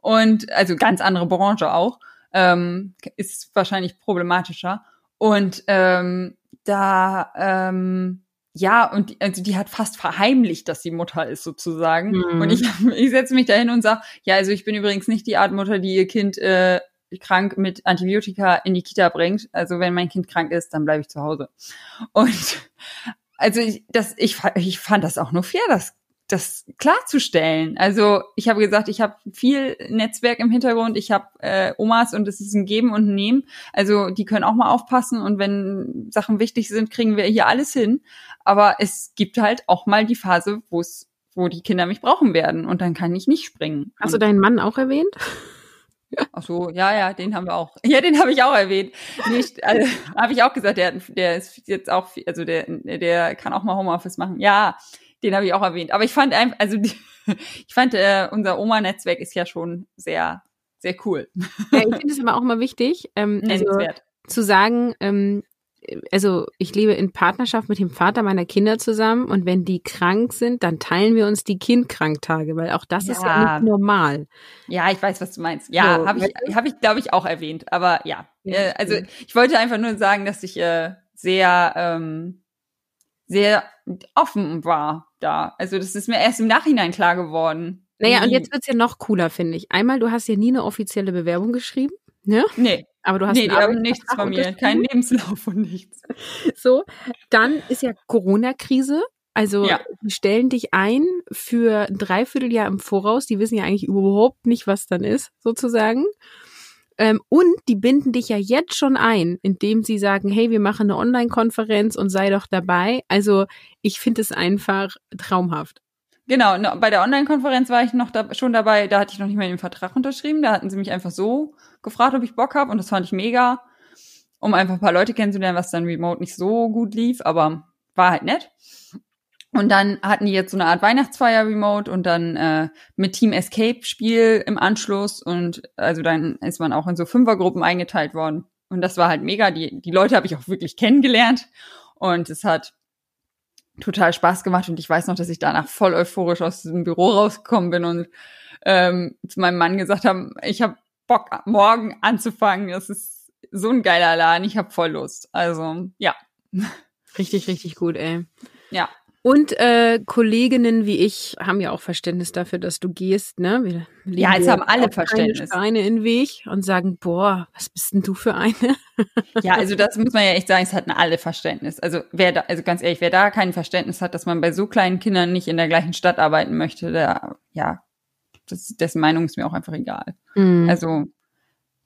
Und also ganz andere Branche auch, ähm, ist wahrscheinlich problematischer. Und ähm, da, ähm, ja, und also die hat fast verheimlicht, dass sie Mutter ist sozusagen. Mhm. Und ich, ich setze mich dahin und sage, ja, also ich bin übrigens nicht die Art Mutter, die ihr Kind äh, krank mit Antibiotika in die Kita bringt. Also wenn mein Kind krank ist, dann bleibe ich zu Hause. Und also ich, das, ich, ich fand das auch nur fair, das, das klarzustellen. Also ich habe gesagt, ich habe viel Netzwerk im Hintergrund, ich habe äh, Omas und es ist ein Geben und ein Nehmen. Also die können auch mal aufpassen und wenn Sachen wichtig sind, kriegen wir hier alles hin. Aber es gibt halt auch mal die Phase, wo es wo die Kinder mich brauchen werden und dann kann ich nicht springen. Hast du deinen Mann auch erwähnt? Ach so, ja, ja, den haben wir auch. Ja, den habe ich auch erwähnt. Nicht, also, habe ich auch gesagt, der, der ist jetzt auch, also der, der kann auch mal Homeoffice machen. Ja, den habe ich auch erwähnt. Aber ich fand einfach, also ich fand, äh, unser Oma-Netzwerk ist ja schon sehr, sehr cool. Ja, ich finde es immer auch mal wichtig, ähm, also, zu sagen, ähm, also ich lebe in Partnerschaft mit dem Vater meiner Kinder zusammen und wenn die krank sind, dann teilen wir uns die Kindkranktage, weil auch das ja. ist ja nicht normal. Ja, ich weiß, was du meinst. Ja, so, habe ich, hab ich glaube ich, auch erwähnt. Aber ja, äh, also ich wollte einfach nur sagen, dass ich äh, sehr, ähm, sehr offen war da. Also das ist mir erst im Nachhinein klar geworden. Naja, und jetzt wird's ja noch cooler, finde ich. Einmal, du hast ja nie eine offizielle Bewerbung geschrieben. Ne? Nee. Aber du hast nee, die haben nichts von mir, kein Lebenslauf und nichts. So, dann ist ja Corona-Krise. Also ja. die stellen dich ein für ein Dreivierteljahr im Voraus. Die wissen ja eigentlich überhaupt nicht, was dann ist, sozusagen. Ähm, und die binden dich ja jetzt schon ein, indem sie sagen, hey, wir machen eine Online-Konferenz und sei doch dabei. Also ich finde es einfach traumhaft. Genau, bei der Online-Konferenz war ich noch da, schon dabei, da hatte ich noch nicht mal den Vertrag unterschrieben. Da hatten sie mich einfach so gefragt, ob ich Bock habe und das fand ich mega, um einfach ein paar Leute kennenzulernen, was dann remote nicht so gut lief, aber war halt nett. Und dann hatten die jetzt so eine Art Weihnachtsfeier remote und dann äh, mit Team Escape Spiel im Anschluss und also dann ist man auch in so Fünfergruppen eingeteilt worden und das war halt mega. Die die Leute habe ich auch wirklich kennengelernt und es hat total Spaß gemacht und ich weiß noch, dass ich danach voll euphorisch aus diesem Büro rausgekommen bin und ähm, zu meinem Mann gesagt habe, ich habe Bock, morgen anzufangen. Das ist so ein geiler Laden. Ich habe voll Lust. Also, ja. Richtig, richtig gut, ey. Ja. Und äh, Kolleginnen wie ich haben ja auch Verständnis dafür, dass du gehst, ne? Ja, jetzt haben alle Verständnis. Steine in den Weg und sagen, boah, was bist denn du für eine? ja, also das muss man ja echt sagen, es hatten alle Verständnis. Also wer da, also ganz ehrlich, wer da kein Verständnis hat, dass man bei so kleinen Kindern nicht in der gleichen Stadt arbeiten möchte, der, ja, das, dessen Meinung ist mir auch einfach egal. Mhm. Also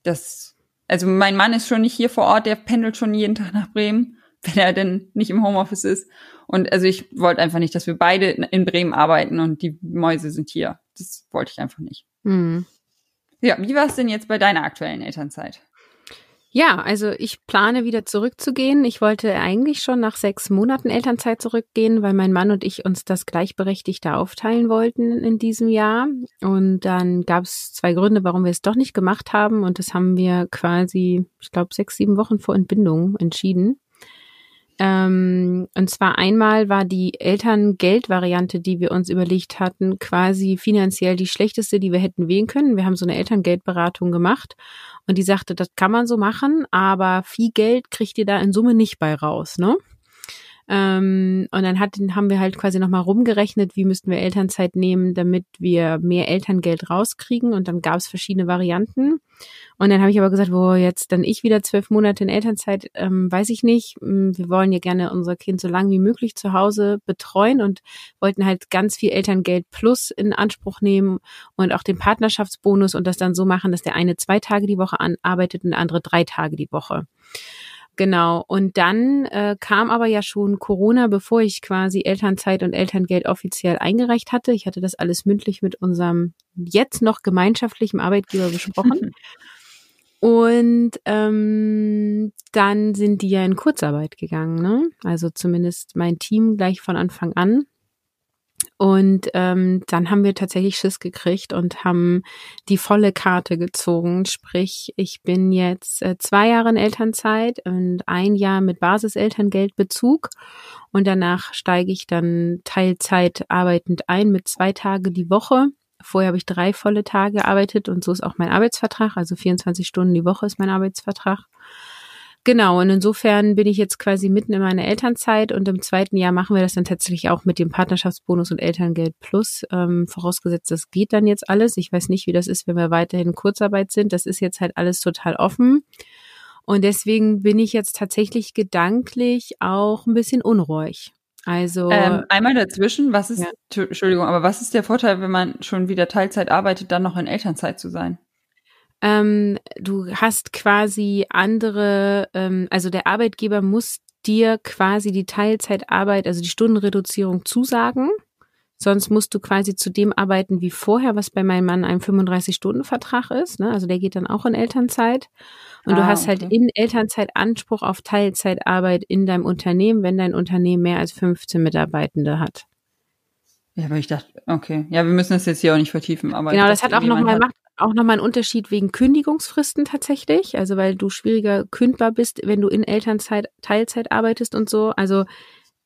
das, also mein Mann ist schon nicht hier vor Ort, der pendelt schon jeden Tag nach Bremen. Wenn er denn nicht im Homeoffice ist. Und also ich wollte einfach nicht, dass wir beide in Bremen arbeiten und die Mäuse sind hier. Das wollte ich einfach nicht. Mhm. Ja, wie war es denn jetzt bei deiner aktuellen Elternzeit? Ja, also ich plane wieder zurückzugehen. Ich wollte eigentlich schon nach sechs Monaten Elternzeit zurückgehen, weil mein Mann und ich uns das gleichberechtigte aufteilen wollten in diesem Jahr. Und dann gab es zwei Gründe, warum wir es doch nicht gemacht haben. Und das haben wir quasi, ich glaube, sechs, sieben Wochen vor Entbindung entschieden. Ähm, und zwar einmal war die Elterngeldvariante, die wir uns überlegt hatten, quasi finanziell die schlechteste, die wir hätten wählen können. Wir haben so eine Elterngeldberatung gemacht und die sagte, das kann man so machen, aber viel Geld kriegt ihr da in Summe nicht bei raus, ne? Ähm, und dann hat, haben wir halt quasi nochmal rumgerechnet, wie müssten wir Elternzeit nehmen, damit wir mehr Elterngeld rauskriegen. Und dann gab es verschiedene Varianten. Und dann habe ich aber gesagt, wo jetzt dann ich wieder zwölf Monate in Elternzeit, ähm, weiß ich nicht. Mm, wir wollen ja gerne unser Kind so lange wie möglich zu Hause betreuen und wollten halt ganz viel Elterngeld plus in Anspruch nehmen und auch den Partnerschaftsbonus und das dann so machen, dass der eine zwei Tage die Woche arbeitet und der andere drei Tage die Woche. Genau. Und dann äh, kam aber ja schon Corona, bevor ich quasi Elternzeit und Elterngeld offiziell eingereicht hatte. Ich hatte das alles mündlich mit unserem jetzt noch gemeinschaftlichen Arbeitgeber besprochen. und ähm, dann sind die ja in Kurzarbeit gegangen, ne? Also zumindest mein Team gleich von Anfang an. Und ähm, dann haben wir tatsächlich Schiss gekriegt und haben die volle Karte gezogen. Sprich, ich bin jetzt äh, zwei Jahre in Elternzeit und ein Jahr mit Basiselterngeldbezug. Und danach steige ich dann Teilzeit arbeitend ein mit zwei Tage die Woche. Vorher habe ich drei volle Tage gearbeitet und so ist auch mein Arbeitsvertrag. Also 24 Stunden die Woche ist mein Arbeitsvertrag. Genau, und insofern bin ich jetzt quasi mitten in meiner Elternzeit und im zweiten Jahr machen wir das dann tatsächlich auch mit dem Partnerschaftsbonus und Elterngeld Plus. Ähm, vorausgesetzt, das geht dann jetzt alles. Ich weiß nicht, wie das ist, wenn wir weiterhin in Kurzarbeit sind. Das ist jetzt halt alles total offen. Und deswegen bin ich jetzt tatsächlich gedanklich auch ein bisschen unruhig. Also ähm, einmal dazwischen, was ist, ja. Entschuldigung, aber was ist der Vorteil, wenn man schon wieder Teilzeit arbeitet, dann noch in Elternzeit zu sein? Ähm, du hast quasi andere, ähm, also der Arbeitgeber muss dir quasi die Teilzeitarbeit, also die Stundenreduzierung zusagen. Sonst musst du quasi zu dem arbeiten wie vorher, was bei meinem Mann ein 35-Stunden-Vertrag ist. Ne? Also der geht dann auch in Elternzeit. Und ah, du hast halt okay. halt in Elternzeit Anspruch auf Teilzeitarbeit in deinem Unternehmen, wenn dein Unternehmen mehr als 15 Mitarbeitende hat. Ja, aber ich dachte, okay. Ja, wir müssen das jetzt hier auch nicht vertiefen, aber. Genau, das hat auch nochmal, auch nochmal einen Unterschied wegen Kündigungsfristen tatsächlich. Also, weil du schwieriger kündbar bist, wenn du in Elternzeit, Teilzeit arbeitest und so. Also,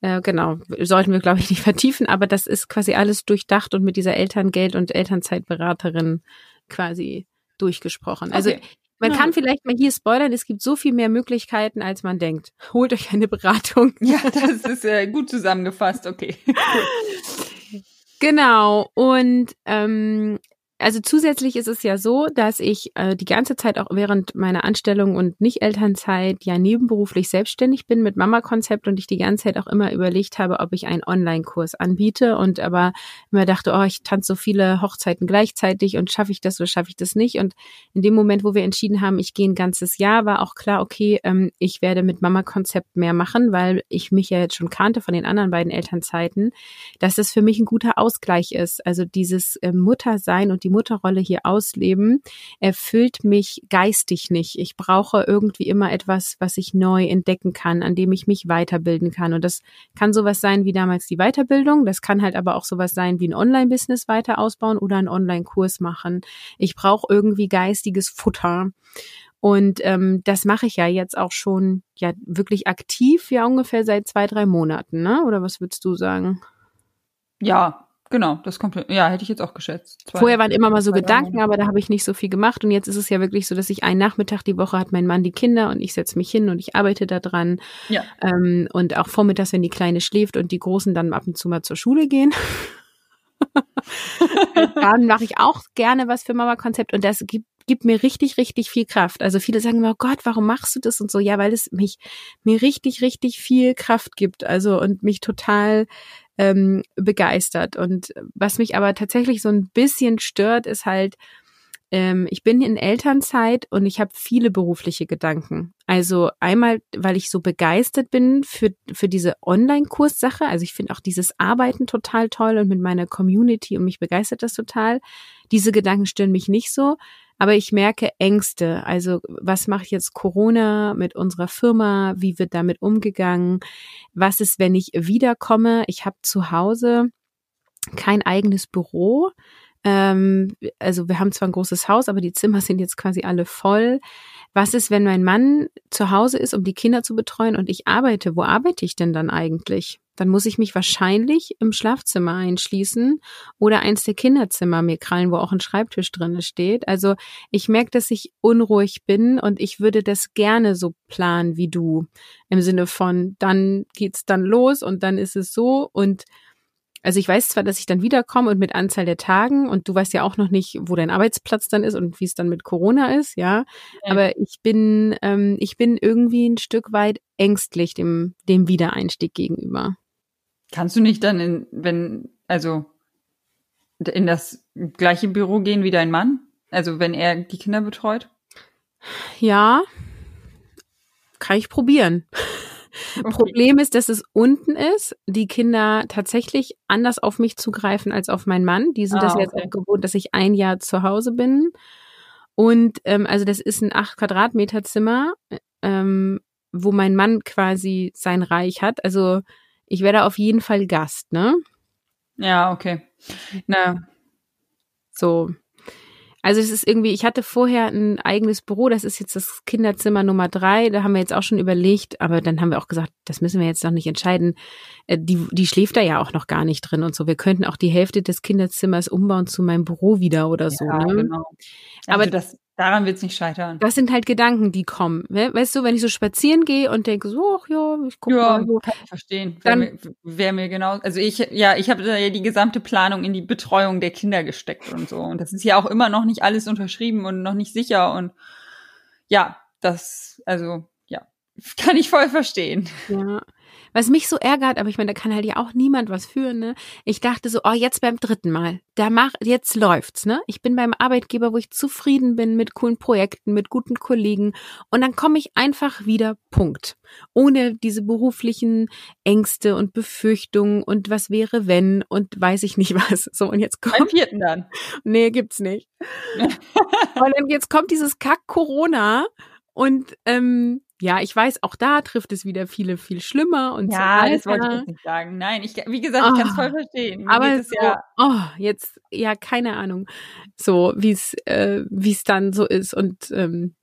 äh, genau, sollten wir, glaube ich, nicht vertiefen, aber das ist quasi alles durchdacht und mit dieser Elterngeld- und Elternzeitberaterin quasi durchgesprochen. Also, okay. Man kann vielleicht mal hier spoilern, es gibt so viel mehr Möglichkeiten, als man denkt. Holt euch eine Beratung. Ja, das ist äh, gut zusammengefasst, okay. Genau. Und ähm, also zusätzlich ist es ja so, dass ich äh, die ganze Zeit auch während meiner Anstellung und Nicht-Elternzeit ja nebenberuflich selbstständig bin mit Mama-Konzept und ich die ganze Zeit auch immer überlegt habe, ob ich einen Online-Kurs anbiete und aber immer dachte, oh, ich tanze so viele Hochzeiten gleichzeitig und schaffe ich das oder schaffe ich das nicht? Und in dem Moment, wo wir entschieden haben, ich gehe ein ganzes Jahr, war auch klar, okay, ähm, ich werde mit Mama-Konzept mehr machen, weil ich mich ja jetzt schon kannte von den anderen beiden Elternzeiten, dass es für mich ein guter Ausgleich ist. Also dieses äh, Muttersein und die die Mutterrolle hier ausleben, erfüllt mich geistig nicht. Ich brauche irgendwie immer etwas, was ich neu entdecken kann, an dem ich mich weiterbilden kann. Und das kann sowas sein wie damals die Weiterbildung. Das kann halt aber auch sowas sein wie ein Online-Business weiter ausbauen oder einen Online-Kurs machen. Ich brauche irgendwie geistiges Futter. Und ähm, das mache ich ja jetzt auch schon ja wirklich aktiv, ja ungefähr seit zwei, drei Monaten, ne? Oder was würdest du sagen? Ja, Genau, das kommt, ja, hätte ich jetzt auch geschätzt. Zwei, Vorher waren immer mal so Gedanken, aber da habe ich nicht so viel gemacht. Und jetzt ist es ja wirklich so, dass ich einen Nachmittag die Woche hat mein Mann die Kinder und ich setze mich hin und ich arbeite da dran. Ja. Ähm, und auch vormittags, wenn die Kleine schläft und die Großen dann ab und zu mal zur Schule gehen. dann mache ich auch gerne was für Mama-Konzept und das gibt gibt mir richtig, richtig viel Kraft. Also viele sagen immer, oh Gott, warum machst du das und so? Ja, weil es mich, mir richtig, richtig viel Kraft gibt. Also und mich total ähm, begeistert. Und was mich aber tatsächlich so ein bisschen stört, ist halt, ähm, ich bin in Elternzeit und ich habe viele berufliche Gedanken. Also einmal, weil ich so begeistert bin für, für diese Online-Kurssache. Also ich finde auch dieses Arbeiten total toll und mit meiner Community und mich begeistert das total. Diese Gedanken stören mich nicht so. Aber ich merke Ängste. Also was macht jetzt Corona mit unserer Firma? Wie wird damit umgegangen? Was ist, wenn ich wiederkomme? Ich habe zu Hause kein eigenes Büro. Ähm, also wir haben zwar ein großes Haus, aber die Zimmer sind jetzt quasi alle voll. Was ist, wenn mein Mann zu Hause ist, um die Kinder zu betreuen und ich arbeite? Wo arbeite ich denn dann eigentlich? Dann muss ich mich wahrscheinlich im Schlafzimmer einschließen oder eins der Kinderzimmer mir krallen, wo auch ein Schreibtisch drin steht. Also ich merke, dass ich unruhig bin und ich würde das gerne so planen wie du. Im Sinne von, dann geht's dann los und dann ist es so und also ich weiß zwar, dass ich dann wiederkomme und mit Anzahl der Tagen und du weißt ja auch noch nicht, wo dein Arbeitsplatz dann ist und wie es dann mit Corona ist, ja. ja. Aber ich bin, ähm, ich bin irgendwie ein Stück weit ängstlich dem, dem Wiedereinstieg gegenüber. Kannst du nicht dann in, wenn, also in das gleiche Büro gehen wie dein Mann? Also wenn er die Kinder betreut? Ja, kann ich probieren. Okay. Problem ist, dass es unten ist, die Kinder tatsächlich anders auf mich zugreifen als auf meinen Mann. Die sind ah, das jetzt auch gewohnt, dass ich ein Jahr zu Hause bin. Und ähm, also das ist ein acht Quadratmeter Zimmer, ähm, wo mein Mann quasi sein Reich hat. Also ich werde auf jeden Fall Gast, ne? Ja, okay. Na. So. Also es ist irgendwie, ich hatte vorher ein eigenes Büro, das ist jetzt das Kinderzimmer Nummer drei, da haben wir jetzt auch schon überlegt, aber dann haben wir auch gesagt, das müssen wir jetzt noch nicht entscheiden. Äh, die, die schläft da ja auch noch gar nicht drin und so. Wir könnten auch die Hälfte des Kinderzimmers umbauen zu meinem Büro wieder oder ja, so. Ne? Genau. Also aber das, Daran wird es nicht scheitern. Das sind halt Gedanken, die kommen. Weißt du, wenn ich so spazieren gehe und denke so, ach ja, ich gucke ja, mal. So, kann ich verstehen. Dann wäre mir, wär mir genau, also ich, ja, ich habe ja die gesamte Planung in die Betreuung der Kinder gesteckt und so. Und das ist ja auch immer noch nicht alles unterschrieben und noch nicht sicher. Und ja, das, also ja, kann ich voll verstehen. Ja. Was mich so ärgert, aber ich meine, da kann halt ja auch niemand was führen, ne? Ich dachte so, oh, jetzt beim dritten Mal, da mach, jetzt läuft's, ne? Ich bin beim Arbeitgeber, wo ich zufrieden bin mit coolen Projekten, mit guten Kollegen und dann komme ich einfach wieder, Punkt. Ohne diese beruflichen Ängste und Befürchtungen und was wäre wenn und weiß ich nicht was. So, und jetzt kommt. Beim vierten dann. Nee, gibt's nicht. und dann jetzt kommt dieses Kack Corona und ähm, ja, ich weiß, auch da trifft es wieder viele viel schlimmer und ja, so das wollte ich jetzt nicht sagen. Nein, ich, wie gesagt, ich oh, kann es voll verstehen. Mir aber so, ja oh, jetzt, ja, keine Ahnung, so wie es, äh, wie es dann so ist und ähm,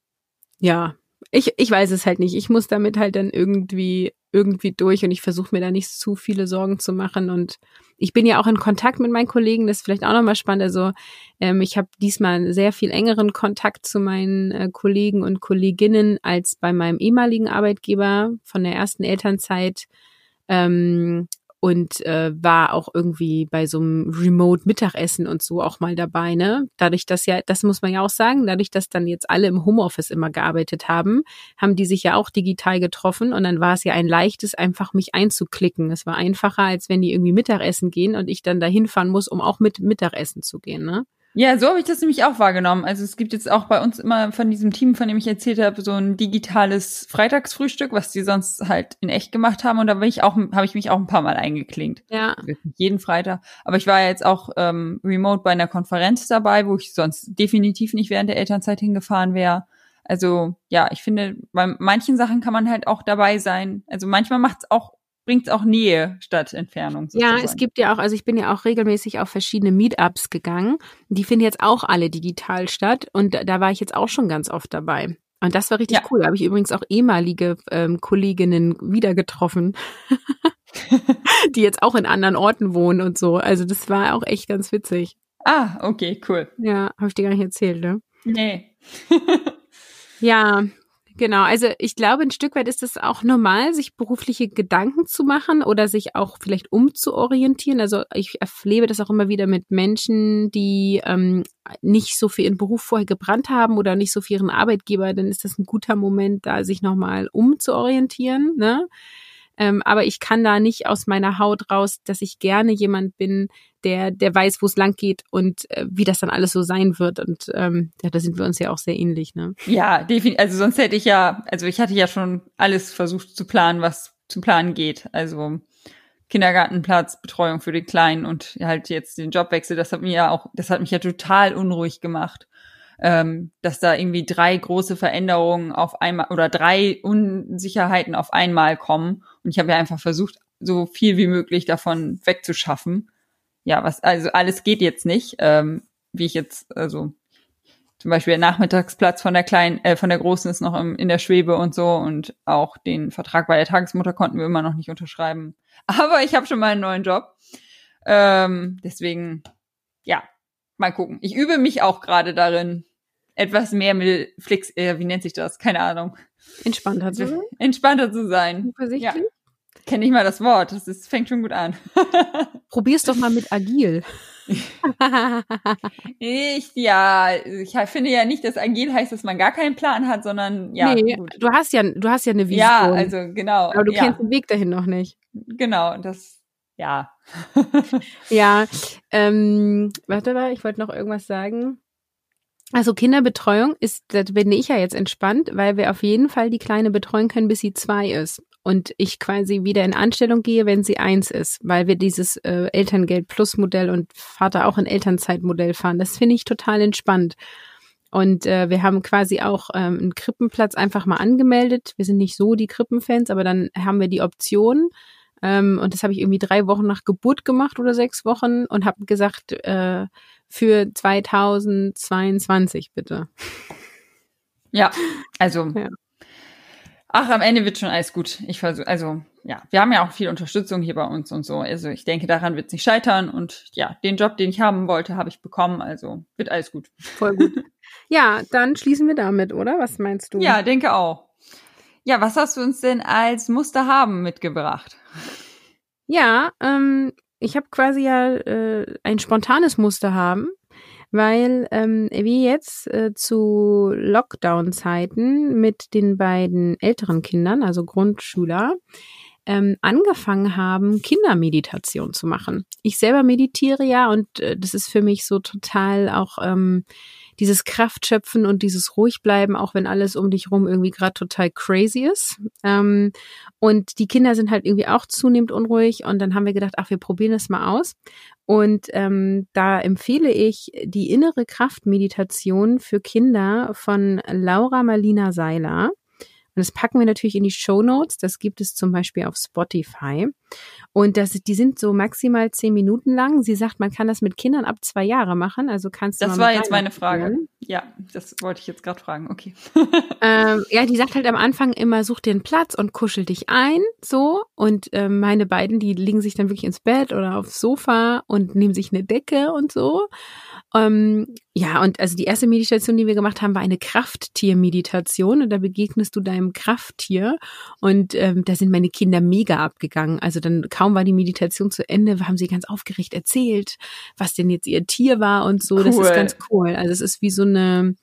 ja, ich, ich weiß es halt nicht. Ich muss damit halt dann irgendwie irgendwie durch und ich versuche mir da nicht zu viele Sorgen zu machen. Und ich bin ja auch in Kontakt mit meinen Kollegen, das ist vielleicht auch nochmal spannend. Also ähm, ich habe diesmal sehr viel engeren Kontakt zu meinen äh, Kollegen und Kolleginnen als bei meinem ehemaligen Arbeitgeber von der ersten Elternzeit. Ähm, und äh, war auch irgendwie bei so einem Remote-Mittagessen und so auch mal dabei, ne? Dadurch, dass ja, das muss man ja auch sagen, dadurch, dass dann jetzt alle im Homeoffice immer gearbeitet haben, haben die sich ja auch digital getroffen und dann war es ja ein leichtes, einfach mich einzuklicken. Es war einfacher, als wenn die irgendwie Mittagessen gehen und ich dann dahin fahren muss, um auch mit Mittagessen zu gehen, ne? Ja, so habe ich das nämlich auch wahrgenommen. Also es gibt jetzt auch bei uns immer von diesem Team, von dem ich erzählt habe, so ein digitales Freitagsfrühstück, was die sonst halt in echt gemacht haben. Und da bin ich auch, habe ich mich auch ein paar Mal eingeklinkt. Ja. Jeden Freitag. Aber ich war jetzt auch ähm, remote bei einer Konferenz dabei, wo ich sonst definitiv nicht während der Elternzeit hingefahren wäre. Also ja, ich finde, bei manchen Sachen kann man halt auch dabei sein. Also manchmal macht es auch bringt auch Nähe statt Entfernung. Sozusagen. Ja, es gibt ja auch, also ich bin ja auch regelmäßig auf verschiedene Meetups gegangen. Die finden jetzt auch alle digital statt und da, da war ich jetzt auch schon ganz oft dabei. Und das war richtig ja. cool. Da habe ich übrigens auch ehemalige ähm, Kolleginnen wieder getroffen, die jetzt auch in anderen Orten wohnen und so. Also das war auch echt ganz witzig. Ah, okay, cool. Ja, habe ich dir gar nicht erzählt, ne? Nee. ja, Genau, also ich glaube, ein Stück weit ist es auch normal, sich berufliche Gedanken zu machen oder sich auch vielleicht umzuorientieren. Also ich erlebe das auch immer wieder mit Menschen, die ähm, nicht so für ihren Beruf vorher gebrannt haben oder nicht so für ihren Arbeitgeber, dann ist das ein guter Moment, da sich nochmal umzuorientieren. Ne? Ähm, aber ich kann da nicht aus meiner Haut raus, dass ich gerne jemand bin, der, der weiß, wo es lang geht und äh, wie das dann alles so sein wird. Und ähm, ja, da sind wir uns ja auch sehr ähnlich, ne? Ja, definitiv. Also sonst hätte ich ja, also ich hatte ja schon alles versucht zu planen, was zu planen geht. Also Kindergartenplatz, Betreuung für die Kleinen und halt jetzt den Jobwechsel, das hat mir ja auch, das hat mich ja total unruhig gemacht. Ähm, dass da irgendwie drei große Veränderungen auf einmal oder drei Unsicherheiten auf einmal kommen. Und ich habe ja einfach versucht, so viel wie möglich davon wegzuschaffen. Ja, was, also alles geht jetzt nicht, ähm, wie ich jetzt, also zum Beispiel der Nachmittagsplatz von der kleinen, äh, von der großen ist noch im, in der Schwebe und so und auch den Vertrag bei der Tagesmutter konnten wir immer noch nicht unterschreiben. Aber ich habe schon mal einen neuen Job. Ähm, deswegen, ja, mal gucken. Ich übe mich auch gerade darin, etwas mehr mit Flix, äh, wie nennt sich das? Keine Ahnung. Entspannter zu sein. Entspannter zu sein. Ja. Kenne ich mal das Wort. Das ist, fängt schon gut an. Probier's doch mal mit agil. ich, ja, ich finde ja nicht, dass agil heißt, dass man gar keinen Plan hat, sondern ja. Nee, gut. du hast ja, du hast ja eine Vision. Ja, also genau. Aber du ja. kennst den Weg dahin noch nicht. Genau, das, ja. ja, ähm, warte mal, ich wollte noch irgendwas sagen. Also Kinderbetreuung ist, da bin ich ja jetzt entspannt, weil wir auf jeden Fall die Kleine betreuen können, bis sie zwei ist. Und ich quasi wieder in Anstellung gehe, wenn sie eins ist, weil wir dieses äh, Elterngeld Plus Modell und Vater auch ein Elternzeitmodell fahren. Das finde ich total entspannt. Und äh, wir haben quasi auch ähm, einen Krippenplatz einfach mal angemeldet. Wir sind nicht so die Krippenfans, aber dann haben wir die Option. Ähm, und das habe ich irgendwie drei Wochen nach Geburt gemacht oder sechs Wochen und habe gesagt, äh, für 2022 bitte. Ja, also. Ja. Ach, am Ende wird schon alles gut. Ich versuche, also ja, wir haben ja auch viel Unterstützung hier bei uns und so. Also ich denke, daran wird es nicht scheitern. Und ja, den Job, den ich haben wollte, habe ich bekommen. Also wird alles gut. Voll gut. ja, dann schließen wir damit, oder? Was meinst du? Ja, denke auch. Ja, was hast du uns denn als Muster haben mitgebracht? Ja, ähm, ich habe quasi ja äh, ein spontanes Muster haben, weil ähm, wir jetzt äh, zu Lockdown-Zeiten mit den beiden älteren Kindern, also Grundschüler, ähm, angefangen haben, Kindermeditation zu machen. Ich selber meditiere ja und äh, das ist für mich so total auch ähm, dieses Kraftschöpfen und dieses Ruhigbleiben, auch wenn alles um dich rum irgendwie gerade total crazy ist. Ähm, und die Kinder sind halt irgendwie auch zunehmend unruhig und dann haben wir gedacht, ach, wir probieren das mal aus. Und ähm, da empfehle ich die innere Kraftmeditation für Kinder von Laura Marlina Seiler. Und das packen wir natürlich in die Show Notes. Das gibt es zum Beispiel auf Spotify. Und das, die sind so maximal zehn Minuten lang. Sie sagt, man kann das mit Kindern ab zwei Jahre machen. Also kannst du. Das war jetzt meine Frage. Spielen. Ja, das wollte ich jetzt gerade fragen. Okay. ähm, ja, die sagt halt am Anfang immer, such dir einen Platz und kuschel dich ein. So. Und ähm, meine beiden, die legen sich dann wirklich ins Bett oder aufs Sofa und nehmen sich eine Decke und so. Ähm, ja, und also die erste Meditation, die wir gemacht haben, war eine Krafttiermeditation und da begegnest du deinem Krafttier und ähm, da sind meine Kinder mega abgegangen. Also dann kaum war die Meditation zu Ende, haben sie ganz aufgeregt erzählt, was denn jetzt ihr Tier war und so. Cool. Das ist ganz cool. Also es ist wie so eine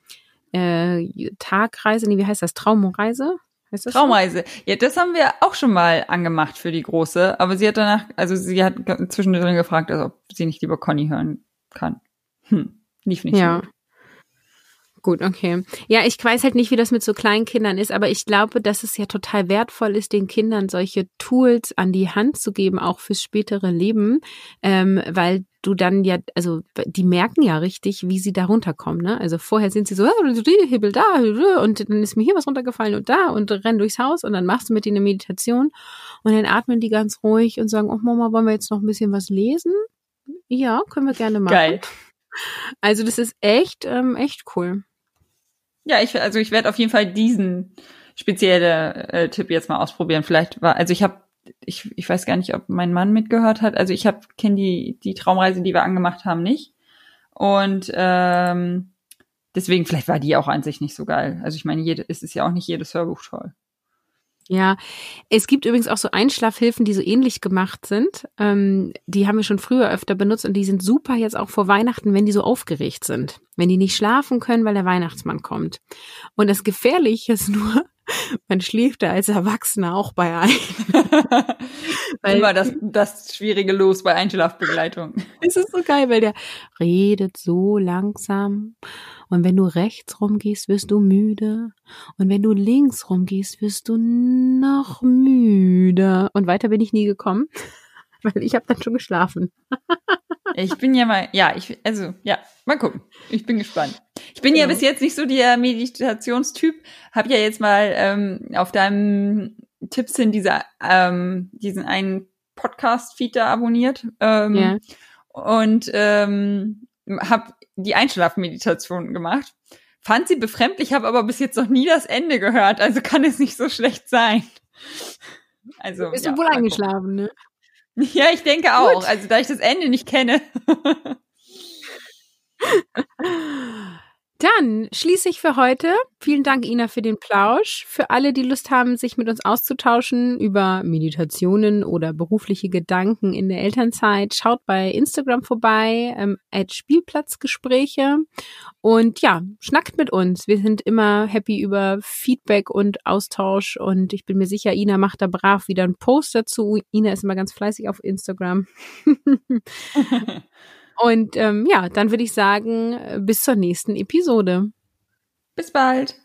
äh, Tagreise, nee, wie heißt das? Traumreise? Heißt das Traumreise. So? Ja, das haben wir auch schon mal angemacht für die Große, aber sie hat danach, also sie hat zwischendrin gefragt, also ob sie nicht lieber Conny hören kann. Hm, lief nicht ja. so. Gut, okay. Ja, ich weiß halt nicht, wie das mit so kleinen Kindern ist, aber ich glaube, dass es ja total wertvoll ist, den Kindern solche Tools an die Hand zu geben, auch fürs spätere Leben, ähm, weil du dann ja, also die merken ja richtig, wie sie da runterkommen. Ne? Also vorher sind sie so, ah, hibbel da, und dann ist mir hier was runtergefallen und da und rennen durchs Haus und dann machst du mit ihnen eine Meditation und dann atmen die ganz ruhig und sagen, oh Mama, wollen wir jetzt noch ein bisschen was lesen? Ja, können wir gerne machen. Geil. Also das ist echt, ähm, echt cool. Ja, ich, also ich werde auf jeden Fall diesen spezielle äh, Tipp jetzt mal ausprobieren. Vielleicht war, also ich habe, ich, ich weiß gar nicht, ob mein Mann mitgehört hat. Also ich habe kenne die die Traumreise, die wir angemacht haben, nicht. Und ähm, deswegen vielleicht war die auch an sich nicht so geil. Also ich meine, jede, es ist ja auch nicht jedes Hörbuch toll. Ja, es gibt übrigens auch so Einschlafhilfen, die so ähnlich gemacht sind. Ähm, die haben wir schon früher öfter benutzt und die sind super jetzt auch vor Weihnachten, wenn die so aufgeregt sind. Wenn die nicht schlafen können, weil der Weihnachtsmann kommt. Und das Gefährliche ist nur, man schläft da als Erwachsener auch bei ein. weil, Immer das, das schwierige Los bei Einschlafbegleitung. Es ist so geil, weil der redet so langsam. Und wenn du rechts rumgehst, wirst du müde. Und wenn du links rumgehst, wirst du noch müder. Und weiter bin ich nie gekommen, weil ich habe dann schon geschlafen. Ich bin ja mal, ja, ich, also, ja, mal gucken. Ich bin gespannt. Ich bin genau. ja bis jetzt nicht so der Meditationstyp. Hab ja jetzt mal ähm, auf deinem Tipps hin dieser, ähm, diesen einen Podcast-Feed da abonniert. Ähm, ja. Und ähm, habe die Einschlafmeditation gemacht. Fand sie befremdlich, habe aber bis jetzt noch nie das Ende gehört, also kann es nicht so schlecht sein. Also, Bist ja, du wohl eingeschlafen, ne? Ja, ich denke auch. Gut. Also da ich das Ende nicht kenne. Dann schließe ich für heute. Vielen Dank, Ina, für den Plausch. Für alle, die Lust haben, sich mit uns auszutauschen über Meditationen oder berufliche Gedanken in der Elternzeit, schaut bei Instagram vorbei, ähm, at Spielplatzgespräche. Und ja, schnackt mit uns. Wir sind immer happy über Feedback und Austausch. Und ich bin mir sicher, Ina macht da brav wieder einen Post dazu. Ina ist immer ganz fleißig auf Instagram. Und ähm, ja, dann würde ich sagen, bis zur nächsten Episode. Bis bald.